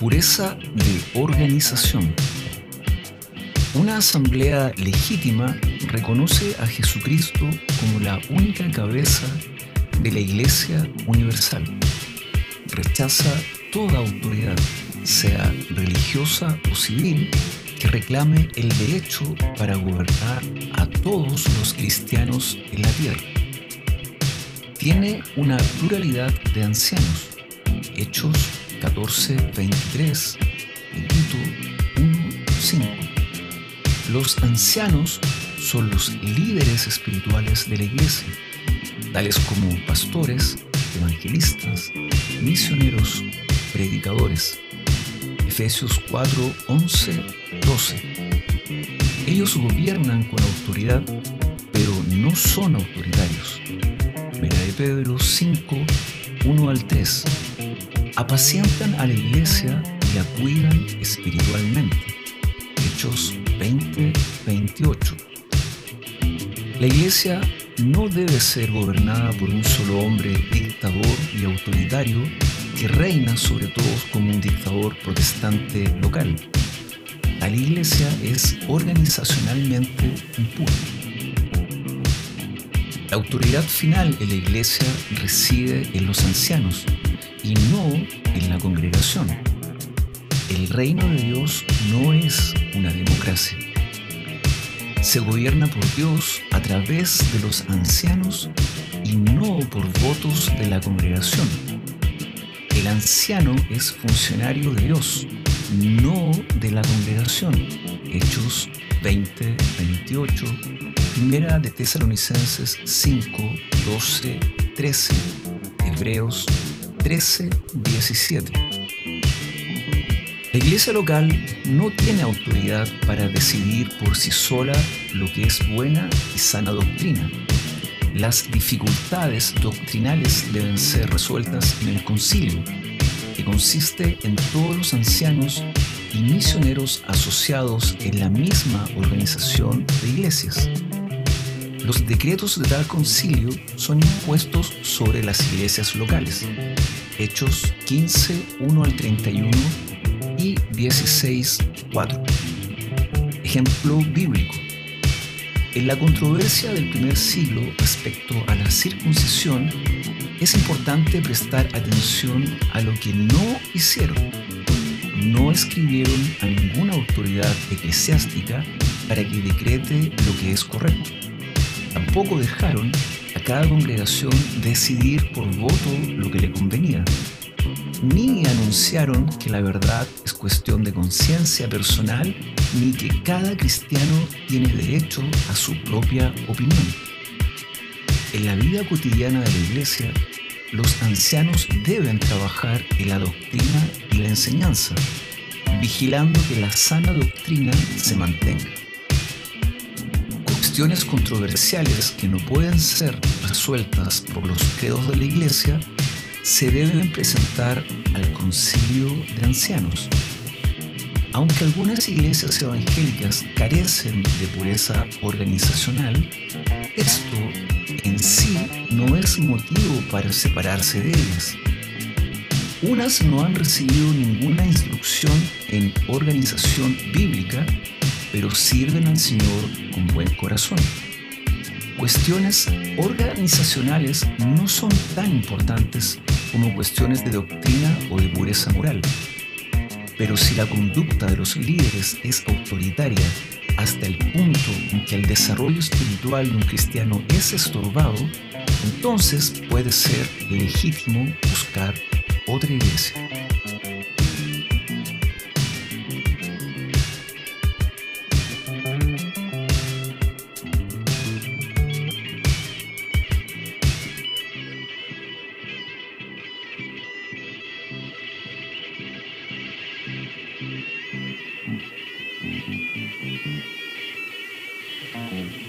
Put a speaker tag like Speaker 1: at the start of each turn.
Speaker 1: Pureza de organización. Una asamblea legítima reconoce a Jesucristo como la única cabeza de la Iglesia Universal. Rechaza toda autoridad, sea religiosa o civil, que reclame el derecho para gobernar a todos los cristianos en la tierra. Tiene una pluralidad de ancianos. Hechos 14:23 y Tito 1:5. Los ancianos son los líderes espirituales de la iglesia, tales como pastores, evangelistas, misioneros, predicadores. Efesios 4, 11, 12. Ellos gobiernan con autoridad, pero no son autoritarios. Mira de Pedro 5, 1 al 3 apacientan a la iglesia y la cuidan espiritualmente. Hechos 20, 28. La iglesia no debe ser gobernada por un solo hombre dictador y autoritario que reina sobre todos como un dictador protestante local. La iglesia es organizacionalmente pueblo. La autoridad final en la iglesia reside en los ancianos, y no en la congregación. El reino de Dios no es una democracia. Se gobierna por Dios a través de los ancianos y no por votos de la congregación. El anciano es funcionario de Dios, no de la congregación. Hechos 20, 28, Primera de Tesalonicenses 5, 12, 13, Hebreos 13, 17. La iglesia local no tiene autoridad para decidir por sí sola lo que es buena y sana doctrina. Las dificultades doctrinales deben ser resueltas en el concilio, que consiste en todos los ancianos y misioneros asociados en la misma organización de iglesias. Los decretos de tal concilio son impuestos sobre las iglesias locales. Hechos 15, 1 al 31 y 16, 4. Ejemplo bíblico. En la controversia del primer siglo respecto a la circuncisión, es importante prestar atención a lo que no hicieron. No escribieron a ninguna autoridad eclesiástica para que decrete lo que es correcto Tampoco dejaron a cada congregación decidir por voto lo que le convenía, ni anunciaron que la verdad es cuestión de conciencia personal, ni que cada cristiano tiene derecho a su propia opinión. En la vida cotidiana de la iglesia, los ancianos deben trabajar en la doctrina y la enseñanza, vigilando que la sana doctrina se mantenga cuestiones controversiales que no pueden ser resueltas por los credos de la Iglesia se deben presentar al concilio de ancianos. Aunque algunas iglesias evangélicas carecen de pureza organizacional, esto en sí no es motivo para separarse de ellas. Unas no han recibido ninguna instrucción en organización bíblica pero sirven al Señor con buen corazón. Cuestiones organizacionales no son tan importantes como cuestiones de doctrina o de pureza moral. Pero si la conducta de los líderes es autoritaria hasta el punto en que el desarrollo espiritual de un cristiano es estorbado, entonces puede ser legítimo buscar otra iglesia. Mm-hmm.